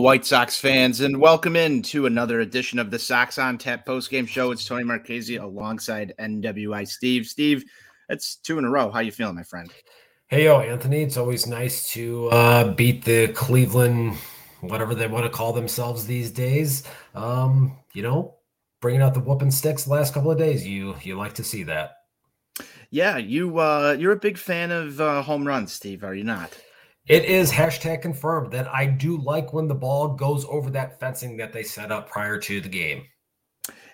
White Sox fans, and welcome in to another edition of the Sox on Tap postgame show. It's Tony Marchese alongside NWI Steve. Steve, it's two in a row. How you feeling, my friend? Hey, yo, Anthony. It's always nice to uh, beat the Cleveland, whatever they want to call themselves these days. Um, you know, bringing out the whooping sticks the last couple of days. You you like to see that? Yeah, you uh, you're a big fan of uh, home runs, Steve. Are you not? It is hashtag confirmed that I do like when the ball goes over that fencing that they set up prior to the game.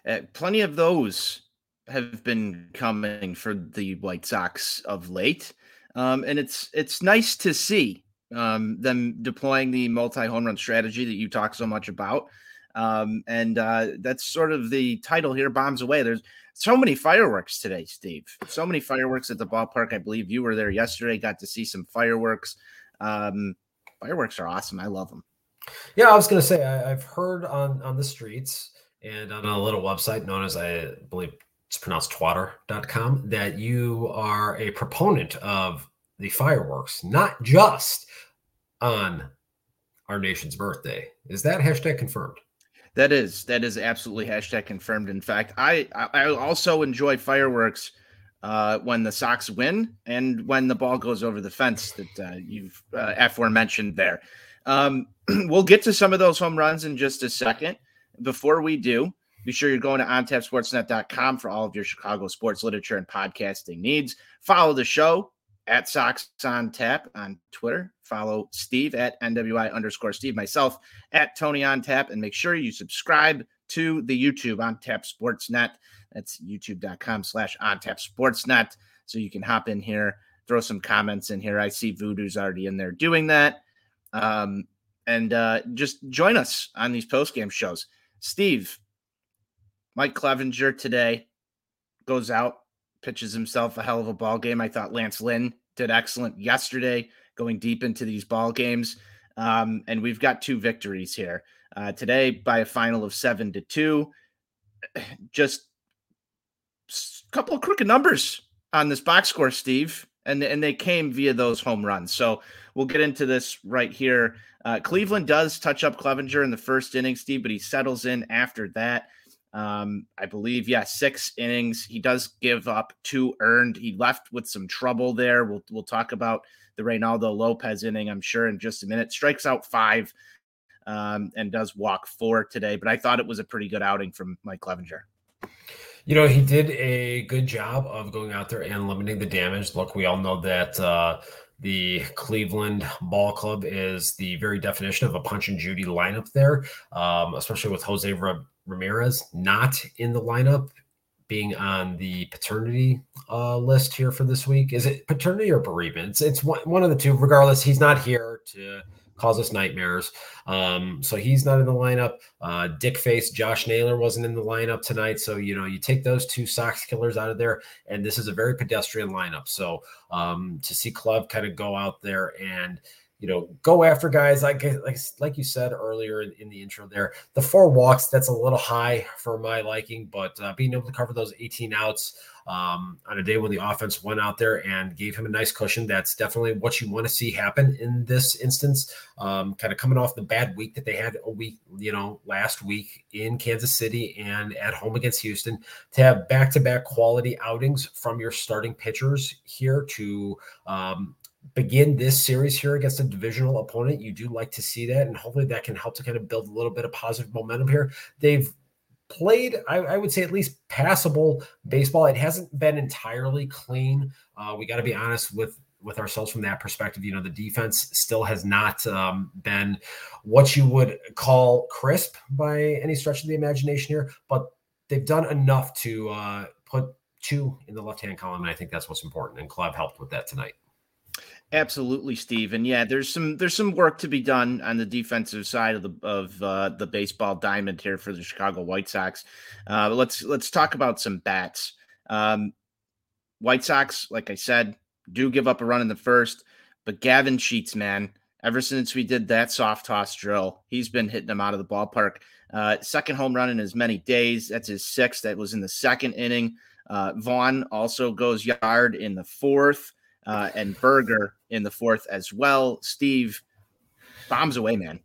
Uh, plenty of those have been coming for the White Sox of late, um, and it's it's nice to see um, them deploying the multi home run strategy that you talk so much about. Um, and uh, that's sort of the title here. Bombs away. There's so many fireworks today, Steve. So many fireworks at the ballpark. I believe you were there yesterday. Got to see some fireworks. Um, fireworks are awesome. I love them. Yeah, I was going to say I, have heard on on the streets and on a little website known as I believe it's pronounced twatter.com that you are a proponent of the fireworks, not just on our nation's birthday. Is that hashtag confirmed? That is that is absolutely hashtag confirmed. In fact, I I also enjoy fireworks uh, when the Sox win and when the ball goes over the fence that uh, you've uh, aforementioned there. Um, we'll get to some of those home runs in just a second. Before we do, be sure you're going to ontapsportsnet.com for all of your Chicago sports literature and podcasting needs. Follow the show at Sox on Tap on Twitter. Follow Steve at NWI underscore Steve, myself at Tony on Tap, and make sure you subscribe to the YouTube on Tap Sportsnet. That's youtube.com slash on tap sportsnet. So you can hop in here, throw some comments in here. I see Voodoo's already in there doing that. Um, and uh, just join us on these post game shows. Steve, Mike Clevinger today goes out, pitches himself a hell of a ball game. I thought Lance Lynn did excellent yesterday, going deep into these ball games. Um, and we've got two victories here uh, today by a final of seven to two. Just couple of crooked numbers on this box score, Steve, and and they came via those home runs. So we'll get into this right here. Uh, Cleveland does touch up Clevinger in the first inning, Steve, but he settles in after that. Um, I believe, yeah, six innings. He does give up two earned. He left with some trouble there. We'll we'll talk about the Reynaldo Lopez inning, I'm sure, in just a minute. Strikes out five um, and does walk four today, but I thought it was a pretty good outing from Mike Clevinger. You know, he did a good job of going out there and limiting the damage. Look, we all know that uh, the Cleveland Ball Club is the very definition of a punch and Judy lineup there, um, especially with Jose Ramirez not in the lineup, being on the paternity uh, list here for this week. Is it paternity or bereavement? It's, it's one, one of the two. Regardless, he's not here to cause us nightmares. Um, so he's not in the lineup. Uh, Dick Face, Josh Naylor wasn't in the lineup tonight. So, you know, you take those two Sox killers out of there, and this is a very pedestrian lineup. So um, to see Club kind of go out there and you know, go after guys like like like you said earlier in, in, the intro there. The four walks that's a little high for my liking, but uh, being able to cover those 18 outs um, on a day when the offense went out there and gave him a nice cushion. That's definitely what you want to see happen in this instance. Um, kind of coming off the bad week that they had a week, you know, last week in Kansas City and at home against Houston, to have back to back quality outings from your starting pitchers here to um, begin this series here against a divisional opponent. You do like to see that, and hopefully that can help to kind of build a little bit of positive momentum here. They've played, I, I, would say, at least passable baseball. It hasn't been entirely clean. Uh, we got to be honest with with ourselves from that perspective. You know, the defense still has not um, been what you would call crisp by any stretch of the imagination here, but they've done enough to uh, put two in the left hand column, and I think that's what's important. And Club helped with that tonight. Absolutely, Steve. And yeah, there's some there's some work to be done on the defensive side of the of uh, the baseball diamond here for the Chicago White Sox. Uh, let's let's talk about some bats. Um, White Sox, like I said, do give up a run in the first, but Gavin Sheets, man, ever since we did that soft toss drill, he's been hitting them out of the ballpark. Uh, second home run in as many days. That's his sixth. That was in the second inning. Uh, Vaughn also goes yard in the fourth uh, and Burger in the fourth as well. Steve, bombs away, man.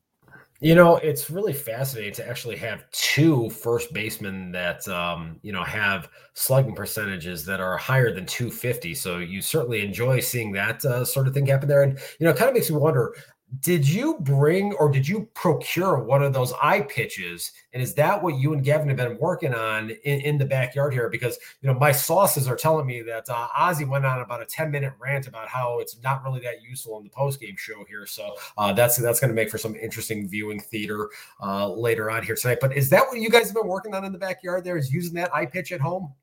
You know, it's really fascinating to actually have two first basemen that um, you know have slugging percentages that are higher than 250. So you certainly enjoy seeing that uh, sort of thing happen there, and you know, it kind of makes me wonder did you bring or did you procure one of those eye pitches? And is that what you and gavin have been working on in, in the backyard here? Because you know my sauces are telling me that uh, Ozzie went on about a 10 minute rant about how it's not really that useful in the post-game show here. So uh, that's that's going to make for some interesting viewing theater uh, later on here tonight. But is that what you guys have been working on in the backyard there is using that eye pitch at home?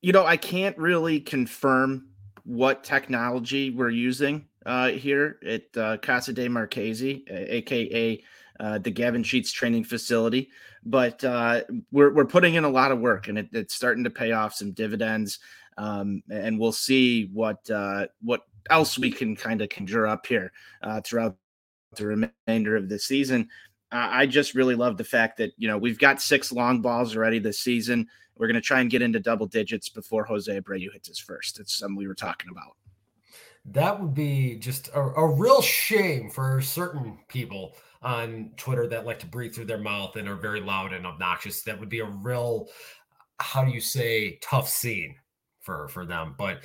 You know i can't really confirm what technology we're using uh, here at uh, Casa de Marchese, aka uh, the Gavin Sheets training facility. But uh, we're we're putting in a lot of work, and it, it's starting to pay off some dividends. Um, and we'll see what uh, what else we can kind of conjure up here uh, throughout the remainder of the season. I just really love the fact that you know we've got six long balls already this season. We're going to try and get into double digits before Jose Abreu hits his first. It's something we were talking about that would be just a, a, real shame for certain people on Twitter that like to breathe through their mouth and are very loud and obnoxious. That would be a real, how do you say, tough scene for for them. But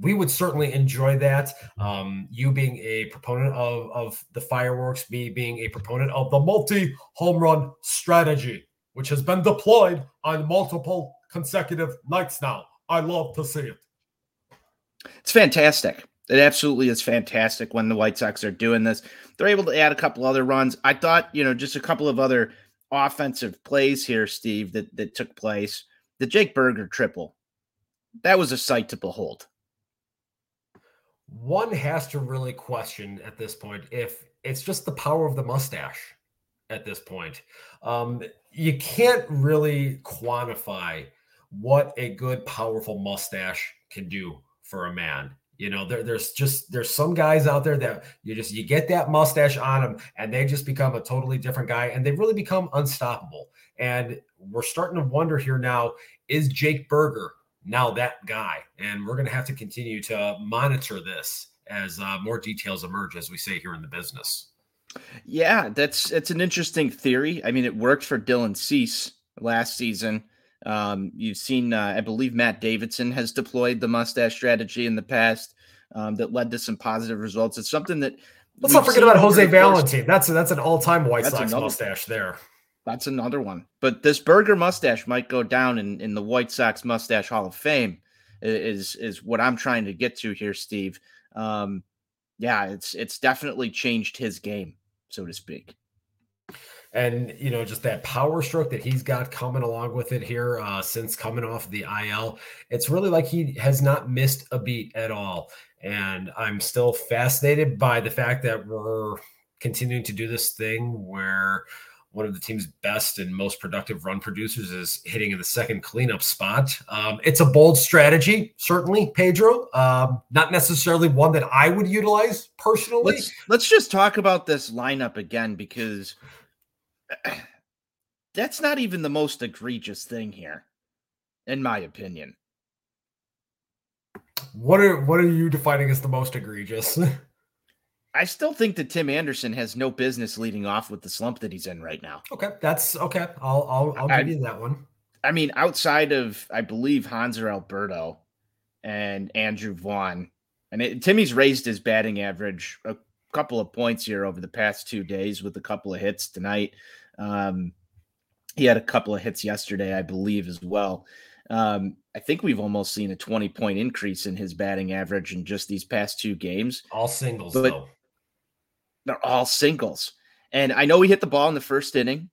we would certainly enjoy that. Um, you being a proponent of of the fireworks, me being a proponent of the multi home run strategy, which has been deployed on multiple consecutive nights now. I love to see it. It's fantastic. It absolutely is fantastic when the White Sox are doing this. They're able to add a couple other runs. I thought, you know, just a couple of other offensive plays here, Steve, that, that took place. The Jake Burger triple, that was a sight to behold. One has to really question at this point if it's just the power of the mustache at this point. Um, you can't really quantify what a good, powerful mustache can do for a man. You know, there, there's just there's some guys out there that you just you get that mustache on them and they just become a totally different guy and they really become unstoppable. And we're starting to wonder here now: is Jake Burger now that guy? And we're going to have to continue to monitor this as uh, more details emerge, as we say here in the business. Yeah, that's it's an interesting theory. I mean, it worked for Dylan Cease last season. Um, you've seen, uh, I believe Matt Davidson has deployed the mustache strategy in the past um, that led to some positive results. It's something that let's not forget about Jose Valentin. That's a, that's an all time White Sox mustache there. That's another one. But this burger mustache might go down in, in the White Sox mustache Hall of Fame. Is is what I'm trying to get to here, Steve. Um, yeah, it's it's definitely changed his game, so to speak and you know just that power stroke that he's got coming along with it here uh, since coming off the IL. It's really like he has not missed a beat at all, and I'm still fascinated by the fact that we're continuing to do this thing where one of the team's best and most productive run producers is hitting in the second cleanup spot. Um, it's a bold strategy, certainly, Pedro. Um, not necessarily one that I would utilize personally. Let's, let's just talk about this lineup again because that's not even the most egregious thing here, in my opinion. What are what are you defining as the most egregious? I still think that Tim Anderson has no business leading off with the slump that he's in right now. Okay, that's okay. I'll I'll, I'll give I, you that one. I mean, outside of I believe Hanser Alberto and Andrew Vaughn, and it, Timmy's raised his batting average a couple of points here over the past two days with a couple of hits tonight. Um, he had a couple of hits yesterday, I believe, as well. Um, I think we've almost seen a 20 point increase in his batting average in just these past two games. All singles, but though. They're all singles. And I know he hit the ball in the first inning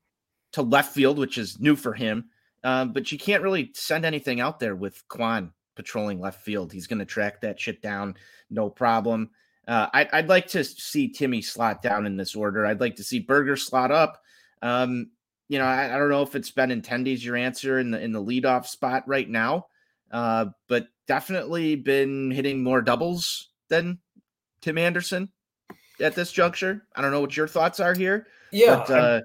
to left field, which is new for him. Um, but you can't really send anything out there with Kwan patrolling left field. He's going to track that shit down, no problem. Uh, I'd, I'd like to see Timmy slot down in this order. I'd like to see Burger slot up. Um, you know, I, I, don't know if it's Benintendi's your answer in the in the leadoff spot right now, uh, but definitely been hitting more doubles than Tim Anderson at this juncture. I don't know what your thoughts are here. Yeah, but, uh,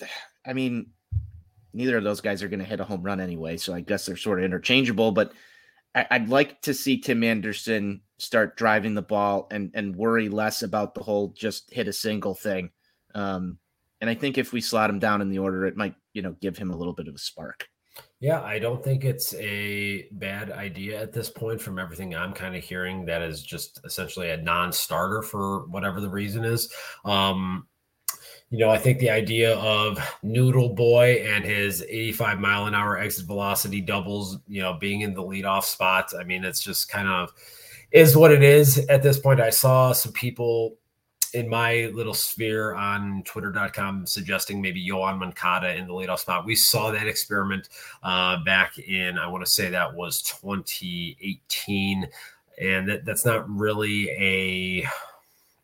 I mean, neither of those guys are going to hit a home run anyway, so I guess they're sort of interchangeable. But I, would like to see Tim Anderson start driving the ball and and worry less about the whole just hit a single thing. Um, And I think if we slot him down in the order, it might, you know, give him a little bit of a spark. Yeah, I don't think it's a bad idea at this point from everything I'm kind of hearing that is just essentially a non-starter for whatever the reason is. Um, you know, I think the idea of Noodle Boy and his 85 mile an hour exit velocity doubles, you know, being in the leadoff spot. I mean, it's just kind of is what it is at this point. I saw some people in my little sphere on twitter.com suggesting maybe Yoan Moncada in the leadoff spot. We saw that experiment uh, back in, I want to say that was 2018. And that, that's not really a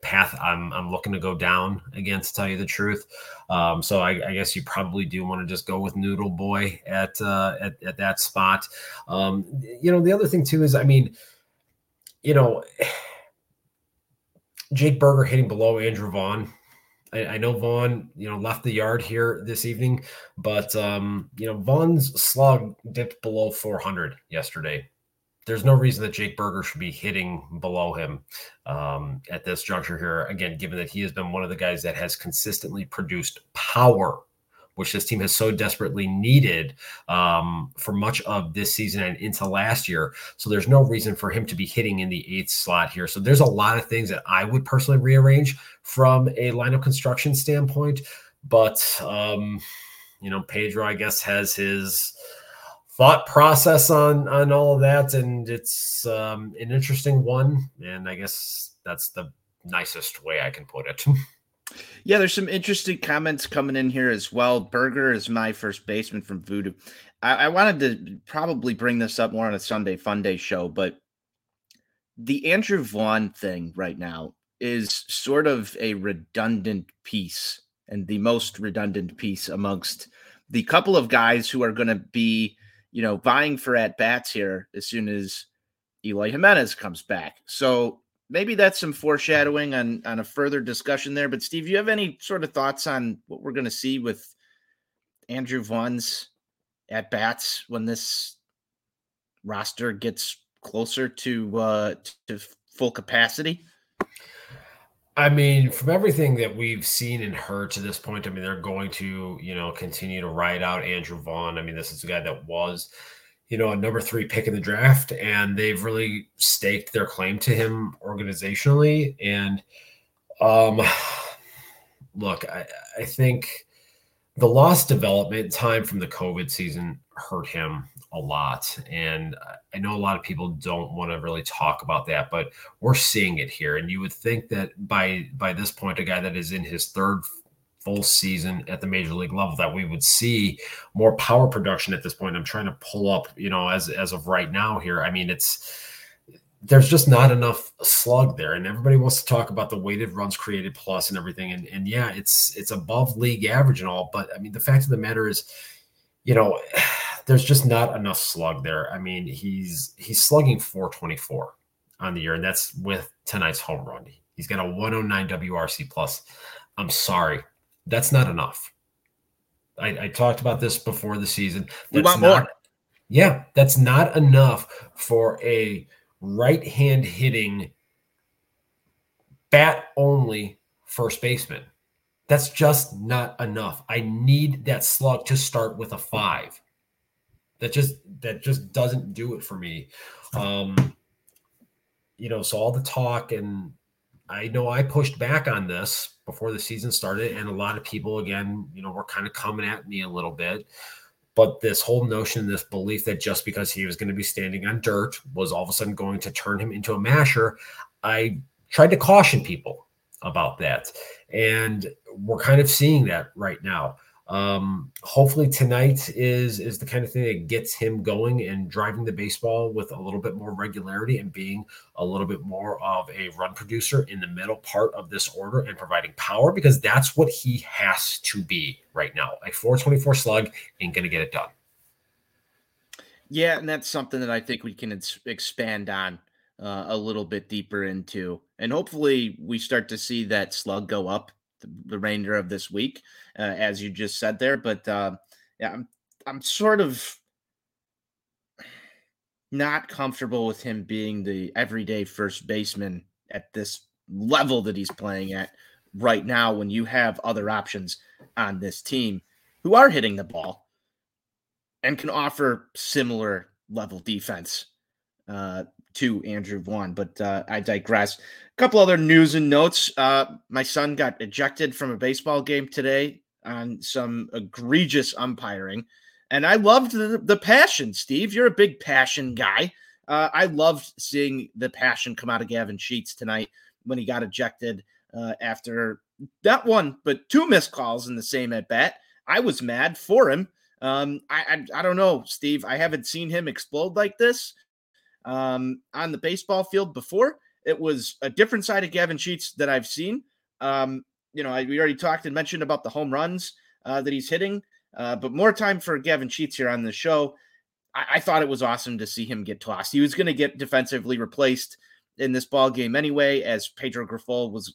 path I'm, I'm looking to go down again, to tell you the truth. Um, so I, I, guess you probably do want to just go with Noodle Boy at, uh, at, at that spot. Um, you know, the other thing too is, I mean, you know, Jake Burger hitting below Andrew Vaughn. I, I, know Vaughn, you know, left the yard here this evening, but um, you know, Vaughn's slug dipped below 400 yesterday. There's no reason that Jake Burger should be hitting below him um, at this juncture here. Again, given that he has been one of the guys that has consistently produced power which this team has so desperately needed um, for much of this season and into last year. So there's no reason for him to be hitting in the eighth slot here. So there's a lot of things that I would personally rearrange from a lineup construction standpoint. But, um, you know, Pedro, I guess, has his thought process on on all of that and it's um, an interesting one and i guess that's the nicest way i can put it Yeah, there's some interesting comments coming in here as well. Burger is my first baseman from Voodoo. I, I wanted to probably bring this up more on a Sunday Fun Day show, but the Andrew Vaughn thing right now is sort of a redundant piece and the most redundant piece amongst the couple of guys who are going to be, you know, vying for at bats here as soon as Eloy Jimenez comes back. So maybe that's some foreshadowing on on a further discussion there. But Steve, you have any sort of thoughts on what we're going to see with Andrew Vaughn's at bats when this roster gets closer to uh, to full capacity? I mean, from everything that we've seen and heard to this point, I mean, they're going to, you know, continue to ride out Andrew Vaughn. I mean, this is a guy that was you know, a number three pick in the draft, and they've really staked their claim to him organizationally. And um, look, I, I think the lost development time from the COVID season hurt him a lot. And I know a lot of people don't want to really talk about that, but we're seeing it here. And you would think that by by this point, a guy that is in his third full season at the major league level that we would see more power production at this point. I'm trying to pull up, you know, as as of right now here. I mean, it's there's just not enough slug there, and everybody wants to talk about the weighted runs created plus and everything. And and yeah, it's it's above league average and all, but I mean, the fact of the matter is, you know, there's just not enough slug there. I mean, he's he's slugging 424 on the year, and that's with tonight's home run. He's got a 109 WRC plus. I'm sorry, that's not enough. I, I talked about this before the season. That's we want not, more. Yeah, that's not enough for a right hand hitting bat only first baseman. That's just not enough. I need that slug to start with a five. That just that just doesn't do it for me. Um, you know, so all the talk and I know I pushed back on this before the season started, and a lot of people, again, you know, were kind of coming at me a little bit. But this whole notion, this belief that just because he was going to be standing on dirt was all of a sudden going to turn him into a masher, I tried to caution people about that. And we're kind of seeing that right now. Um, hopefully tonight is is the kind of thing that gets him going and driving the baseball with a little bit more regularity and being a little bit more of a run producer in the middle part of this order and providing power because that's what he has to be right now. A 424 slug ain't gonna get it done. Yeah, and that's something that I think we can expand on uh, a little bit deeper into, and hopefully we start to see that slug go up the remainder of this week, uh, as you just said there. But uh, yeah, I'm I'm sort of not comfortable with him being the everyday first baseman at this level that he's playing at right now when you have other options on this team who are hitting the ball and can offer similar level defense uh, to Andrew Vaughn. But uh, I digress. A couple other news and notes. Uh, my son got ejected from a baseball game today on some egregious umpiring. And I loved the, the passion, Steve. You're a big passion guy. Uh, I loved seeing the passion come out of Gavin Sheets tonight when he got ejected uh, after not one, but two missed calls in the same at bat. I was mad for him. Um, I, I, I don't know, Steve. I haven't seen him explode like this um, on the baseball field before. It was a different side of Gavin Sheets that I've seen. Um, you know, I, we already talked and mentioned about the home runs uh, that he's hitting, uh, but more time for Gavin Sheets here on the show. I, I thought it was awesome to see him get tossed. He was going to get defensively replaced in this ball game anyway, as Pedro Grifol was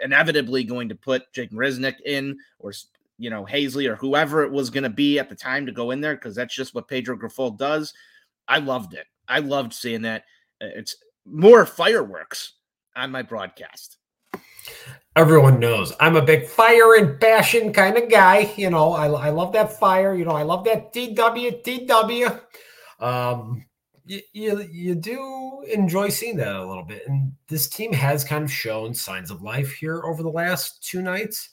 inevitably going to put Jake Marisnick in, or you know Haseley or whoever it was going to be at the time to go in there because that's just what Pedro Grifol does. I loved it. I loved seeing that. Uh, it's more fireworks on my broadcast. Everyone knows I'm a big fire and passion kind of guy. You know, I, I love that fire. You know, I love that DW, DW. Um, you, you, you do enjoy seeing that a little bit. And this team has kind of shown signs of life here over the last two nights.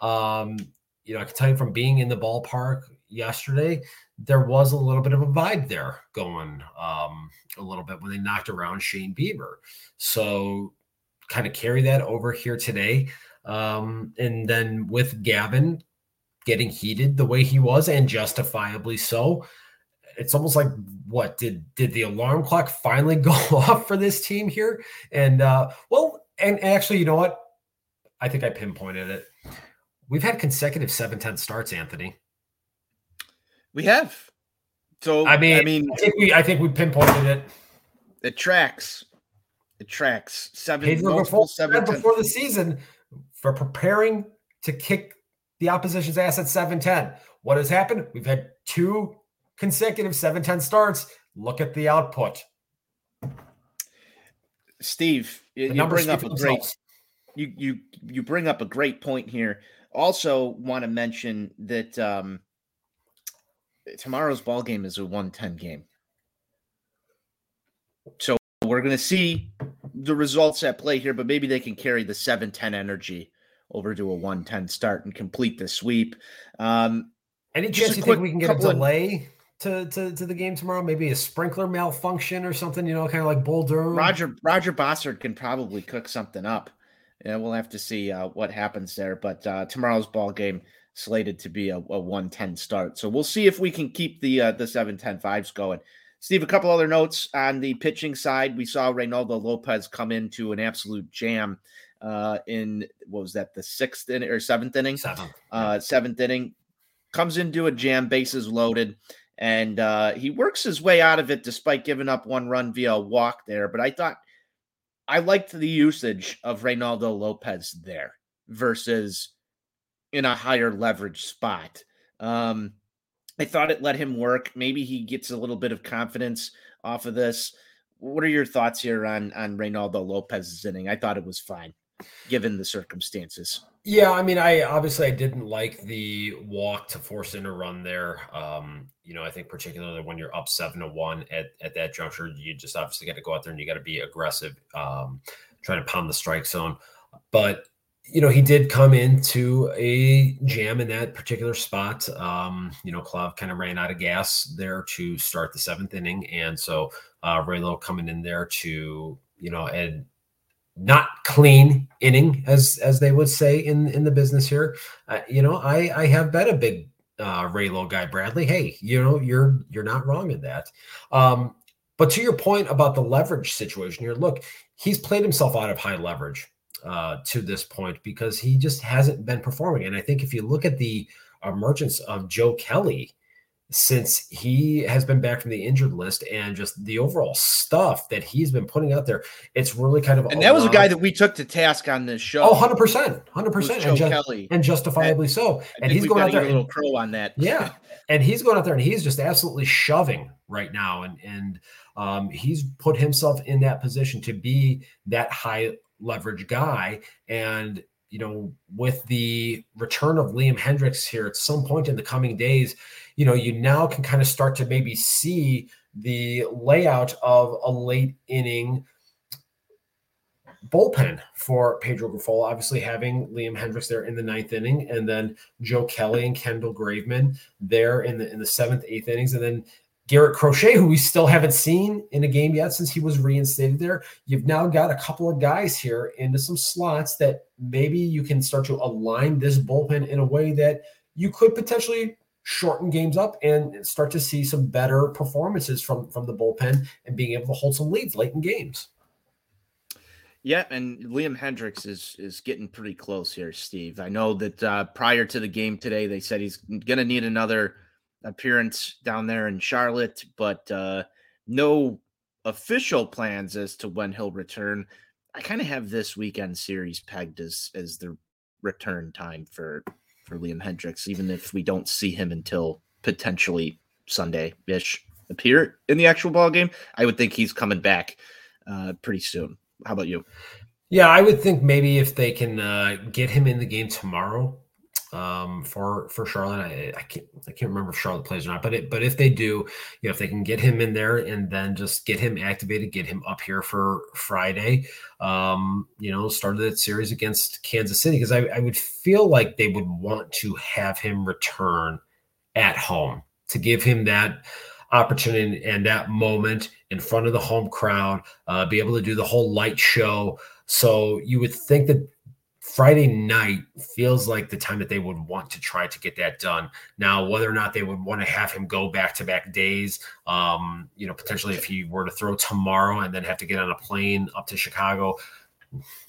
Um, you know, I can tell you from being in the ballpark yesterday, there was a little bit of a vibe there going um, a little bit when they knocked around Shane Bieber. So kind of carry that over here today. Um, and then with Gavin getting heated the way he was and justifiably so, it's almost like what did did the alarm clock finally go off for this team here? And uh, well, and actually, you know what? I think I pinpointed it. We've had consecutive 7-10 starts, Anthony. We have. So I mean, I mean, I think we, I think we pinpointed it. It tracks. It tracks seven Pedro before, seven before the season for preparing to kick the opposition's ass at 7-10. What has happened? We've had two consecutive 7-10 starts. Look at the output. Steve, you, you bring up a great you you you bring up a great point here. Also want to mention that um tomorrow's ball game is a 110 game. So we're going to see the results at play here, but maybe they can carry the 710 energy over to a 110 start and complete the sweep. Um, Any chance you think we can get a delay to, to, to the game tomorrow? Maybe a sprinkler malfunction or something, you know, kind of like Bull Durham? Roger, Roger Bossard can probably cook something up. Yeah, we'll have to see uh, what happens there. But uh, tomorrow's ball game slated to be a, a 110 start. So we'll see if we can keep the uh, the 710 vibes going. Steve, a couple other notes on the pitching side. We saw Reynaldo Lopez come into an absolute jam uh, in what was that, the sixth inning or seventh inning? Seventh. Uh, seventh inning. Comes into a jam, bases loaded, and uh, he works his way out of it despite giving up one run via a walk there. But I thought I liked the usage of Reynaldo Lopez there versus in a higher leverage spot. Um, I thought it let him work. Maybe he gets a little bit of confidence off of this. What are your thoughts here on on Reynaldo Lopez's inning? I thought it was fine given the circumstances. Yeah, I mean, I obviously I didn't like the walk to force in a run there. Um, you know, I think particularly when you're up seven to one at, at that juncture, you just obviously got to go out there and you got to be aggressive, um, trying to pound the strike zone. But you know, he did come into a jam in that particular spot. Um, you know, Clive kind of ran out of gas there to start the seventh inning. And so uh Raylo coming in there to, you know, and not clean inning, as as they would say in in the business here. Uh, you know, I I have bet a big uh Raylo guy, Bradley. Hey, you know, you're you're not wrong in that. Um, but to your point about the leverage situation here, look, he's played himself out of high leverage uh, to this point because he just hasn't been performing. And I think if you look at the emergence of Joe Kelly since he has been back from the injured list and just the overall stuff that he's been putting out there, it's really kind of. And that was a guy that we took to task on this show. Oh, 100%. 100%. Joe and ju- Kelly. And justifiably so. And he's going out there. A little crow on that. Yeah. and he's going out there and he's just absolutely shoving right now. And, and, um, he's put himself in that position to be that high leverage guy. And you know, with the return of Liam Hendriks here at some point in the coming days, you know, you now can kind of start to maybe see the layout of a late inning bullpen for Pedro Grifol. Obviously, having Liam Hendriks there in the ninth inning, and then Joe Kelly and Kendall Graveman there in the in the seventh, eighth innings, and then Garrett Crochet, who we still haven't seen in a game yet since he was reinstated there. You've now got a couple of guys here into some slots that maybe you can start to align this bullpen in a way that you could potentially shorten games up and start to see some better performances from from the bullpen and being able to hold some leads late in games. Yeah, and Liam Hendriks is is getting pretty close here, Steve. I know that uh, prior to the game today, they said he's going to need another appearance down there in Charlotte, but uh, no official plans as to when he'll return. I kind of have this weekend series pegged as as the return time for for Liam Hendriks, even if we don't see him until potentially Sunday ish appear in the actual ball game. I would think he's coming back uh, pretty soon. How about you? Yeah, I would think maybe if they can uh, get him in the game tomorrow um, for for Charlotte, I, I, can't I can't remember if Charlotte plays or not, but it, but if they do, you know, if they can get him in there and then just get him activated, get him up here for Friday, um, you know, started that series against Kansas City because I, I would feel like they would want to have him return at home to give him that opportunity and that moment in front of the home crowd, uh, be able to do the whole light show. So you would think that Friday night feels like the time that they would want to try to get that done. Now, whether or not they would want to have him go back to back days, um, you know, potentially if he were to throw tomorrow and then have to get on a plane up to Chicago,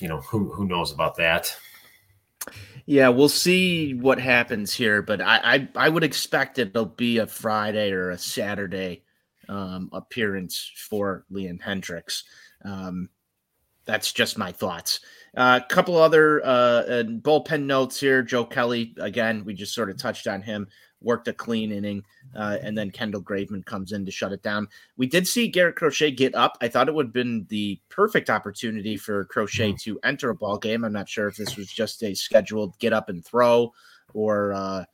you know, who who knows about that. Yeah, we'll see what happens here, but I I, I would expect it'll be a Friday or a Saturday um, appearance for Liam Hendriks. Um, that's just my thoughts. A uh, couple other uh, uh, bullpen notes here. Joe Kelly, again, we just sort of touched on him, worked a clean inning, uh, and then Kendall Graveman comes in to shut it down. We did see Garrett Crochet get up. I thought it would have been the perfect opportunity for Crochet to enter a ball game. I'm not sure if this was just a scheduled get up and throw or, uh,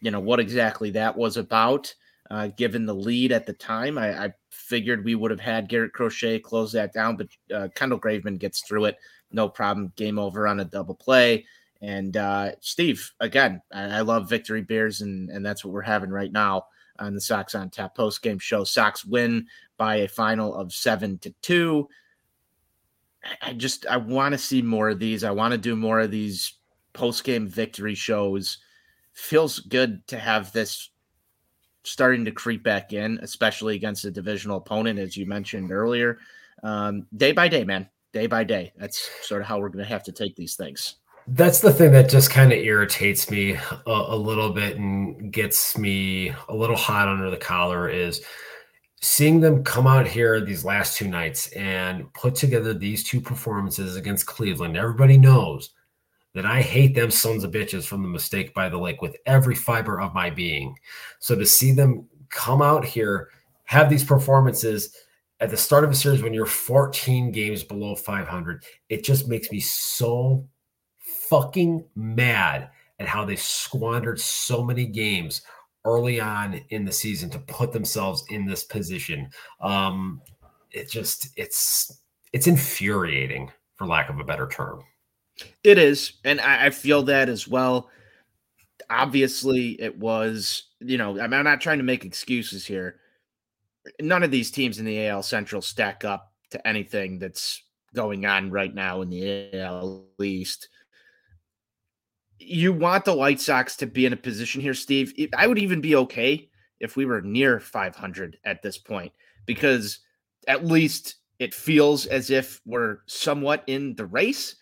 you know, what exactly that was about. Uh, given the lead at the time, I, I, figured we would have had Garrett Crochet close that down, but uh, Kendall Graveman gets through it, no problem. Game over on a double play. And uh, Steve, again, I, I, love victory beers, and and that's what we're having right now on the Sox on Tap post game show. Sox win by a final of seven to two. I just I want to see more of these. I want to do more of these post game victory shows. Feels good to have this starting to creep back in, especially against a divisional opponent, as you mentioned earlier. Um, day by day, man, day by day. That's sort of how we're going to have to take these things. That's the thing that just kind of irritates me a, a, little bit and gets me a little hot under the collar is seeing them come out here these last two nights and put together these two performances against Cleveland. Everybody knows that I hate them sons of bitches from the mistake by the lake with every fiber of my being. So to see them come out here, have these performances at the start of a series when you're 14 games below 500, it just makes me so fucking mad at how they squandered so many games early on in the season to put themselves in this position. Um, it just it's it's infuriating for lack of a better term. It is, and I, I feel that as well. Obviously, it was. You know, I'm not trying to make excuses here. None of these teams in the AL Central stack up to anything that's going on right now in the AL East. You want the White Sox to be in a position here, Steve. I would even be okay if we were near 500 at this point, because at least it feels as if we're somewhat in the race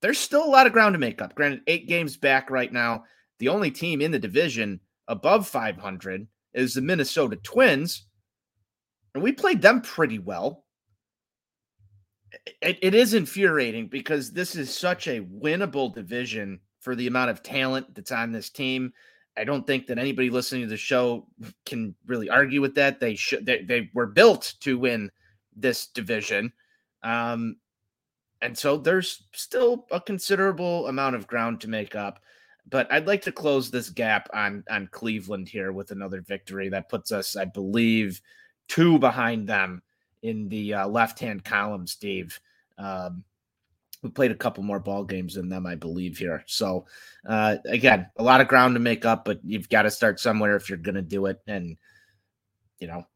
there's still a lot of ground to make up. Granted, eight games back right now. The only team in the division above 500 is the Minnesota Twins. And we played them pretty well. It, it is infuriating because this is such a winnable division for the amount of talent that's on this team. I don't think that anybody listening to the show can really argue with that. They should they, they were built to win this division. Um, and so there's still a considerable amount of ground to make up. But I'd like to close this gap on on Cleveland here with another victory that puts us, I believe, two behind them in the uh, left hand column. Steve, um, we played a couple more ball games than them, I believe here. So uh, again, a lot of ground to make up, but you've got to start somewhere if you're going to do it. And you know,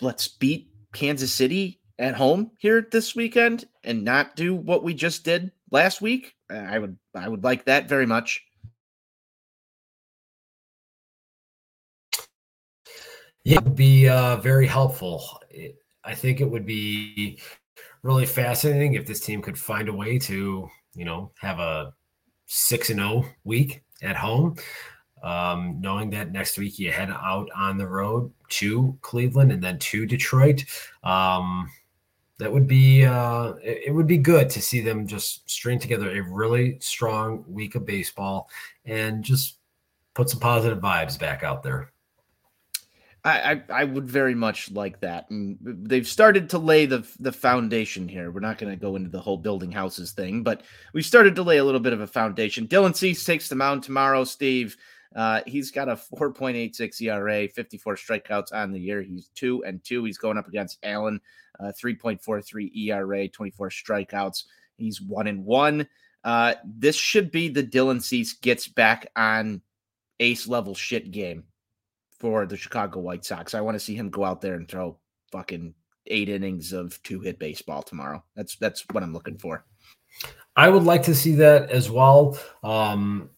let's beat Kansas City at home here this weekend and not do what we just did last week. I would I would like that very much. Yeah, it would be uh, very helpful. I think it would be really fascinating if this team could find a way to, you know, have a six and zero oh week at home. Um, knowing that next week you head out on the road to Cleveland and then to Detroit. Um, that would be uh, it, it, would be good to see them just string together a really strong week of baseball and just put some positive vibes back out there. I, I, I would very much like that, and they've started to lay the the foundation here. We're not going to go into the whole building houses thing, but we've started to lay a little bit of a foundation. Dylan Cease takes the mound tomorrow. Steve, uh, he's got a 4.86 ERA, 54 strikeouts on the year. He's two and two. He's going up against Allen, uh, 3.43 ERA, 24 strikeouts. He's one and one. Uh, this should be the Dylan Cease gets back on ace level shit game for the Chicago White Sox. I want to see him go out there and throw fucking eight innings of two hit baseball tomorrow. That's that's what I'm looking for. I would like to see that as well. Um,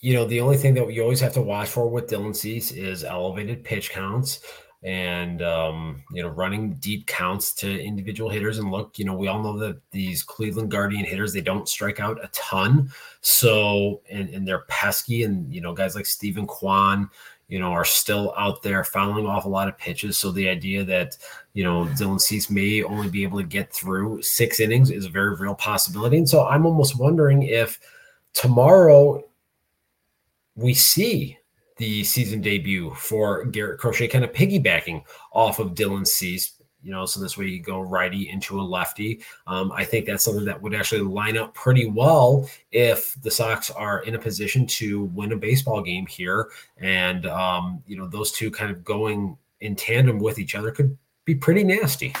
you know, the only thing that you always have to watch for with Dylan Cease is elevated pitch counts and um, you know running deep counts to individual hitters and look you know we all know that these cleveland guardian hitters they don't strike out a ton so and, and they're pesky and you know guys like Steven Kwan you know, are still out there fouling off a lot of pitches. So the idea that, you know, Dylan Cease may only be able to get through six innings is a very real possibility. And so I'm almost wondering if tomorrow we see the season debut for Garrett Crochet, kind of piggybacking off of Dylan Cease you know, so this way you go righty into a lefty. Um, I think that's something that would actually line up pretty well if the Sox are in a position to win a baseball game here. And, um, you know, those two kind of going in tandem with each other could be pretty nasty.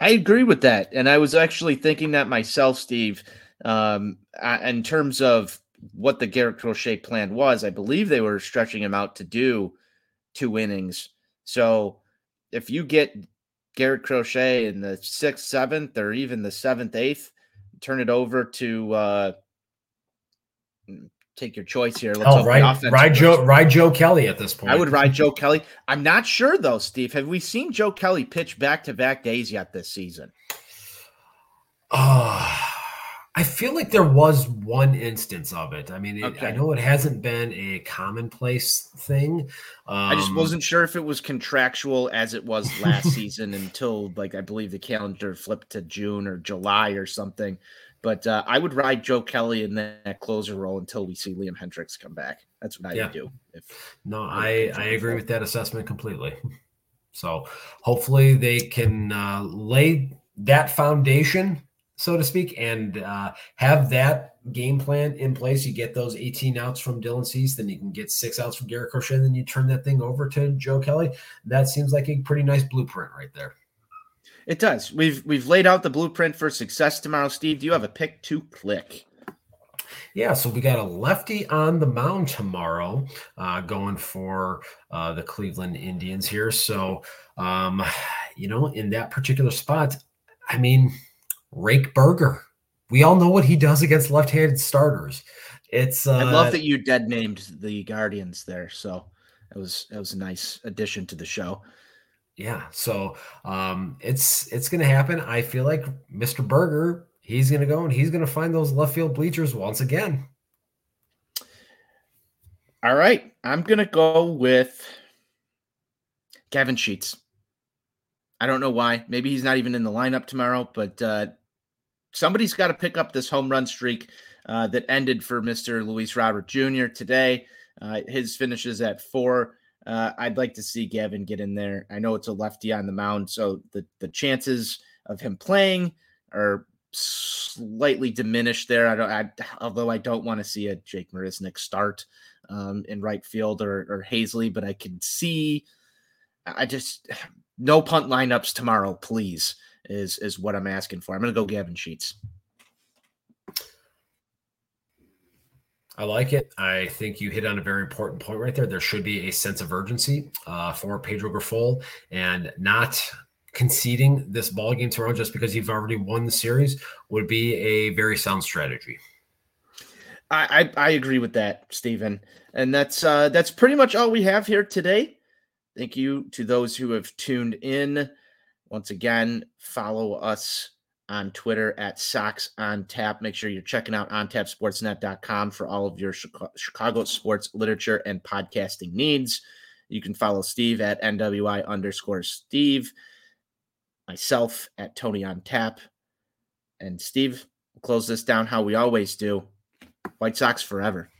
I agree with that. And I was actually thinking that myself, Steve, um, in terms of what the Garrett Crochet plan was. I believe they were stretching him out to do two innings. So if you get Garrett Crochet in the sixth, seventh, or even the seventh, eighth, turn it over to uh, mm, take your choice here. Let's oh, ride, ride Joe, ride Joe Kelly at this point. I would ride Joe Kelly. I'm not sure though, Steve. Have we seen Joe Kelly pitch back to back days yet this season? Oh, I feel like there was one instance of it. I mean, it, okay. I know it hasn't been a commonplace thing. Um, I just um, wasn't sure if it was contractual as it was last season until, like, I believe the calendar flipped to June or July or something. But uh, I would ride Joe Kelly in that closer role until we see Liam Hendriks come back. That's what I yeah. would do. If no, I I agree with that assessment completely. So hopefully they can uh, lay that foundation so to speak, and uh, have that game plan in place. You get those 18 outs from Dylan Cease, then you can get six outs from Garrett Crochet, and then you turn that thing over to Joe Kelly. That seems like a pretty nice blueprint right there. It does. We've we've laid out the blueprint for success tomorrow. Steve, do you have a pick to click? Yeah, so we got a lefty on the mound tomorrow, uh, going for uh, the Cleveland Indians here. So, um, you know, in that particular spot, I mean, Rake Burger. We all know what he does against left-handed starters. It's uh, I love that you dead named the Guardians there. So it was it was a nice addition to the show. Yeah, so um, it's it's gonna happen. I feel like Mr. Burger, he's gonna go and he's gonna find those left field bleachers once again. All right, I'm gonna go with Gavin Sheets. I don't know why. Maybe he's not even in the lineup tomorrow, but uh, somebody's got to pick up this home run streak uh, that ended for Mr. Luis Robert Jr. today. Uh, his finishes at four. Uh, I'd like to see Gavin get in there. I know it's a lefty on the mound, so the the chances of him playing are slightly diminished there. I don't, I, although I don't want to see a Jake Marisnick start um, in right field or, or Haseley, but I can see. I just no punt lineups tomorrow, please. Is is what I'm asking for. I'm going to go Gavin Sheets. I like it. I think you hit on a very important point right there. There should be a sense of urgency uh, for Pedro Grifol and not conceding this ball game tomorrow just because you've already won the series would be a very sound strategy. I, I, I agree with that, Stephen. And that's uh, that's pretty much all we have here today. Thank you to those who have tuned in. Once again, follow us on Twitter at Sox on Tap. Make sure you're checking out ontapsportsnet.com for all of your Chicago sports literature and podcasting needs. You can follow Steve at NWI underscore Steve, myself at Tony on Tap. And Steve, we'll close this down how we always do. White Sox forever.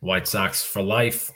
White Sox for life.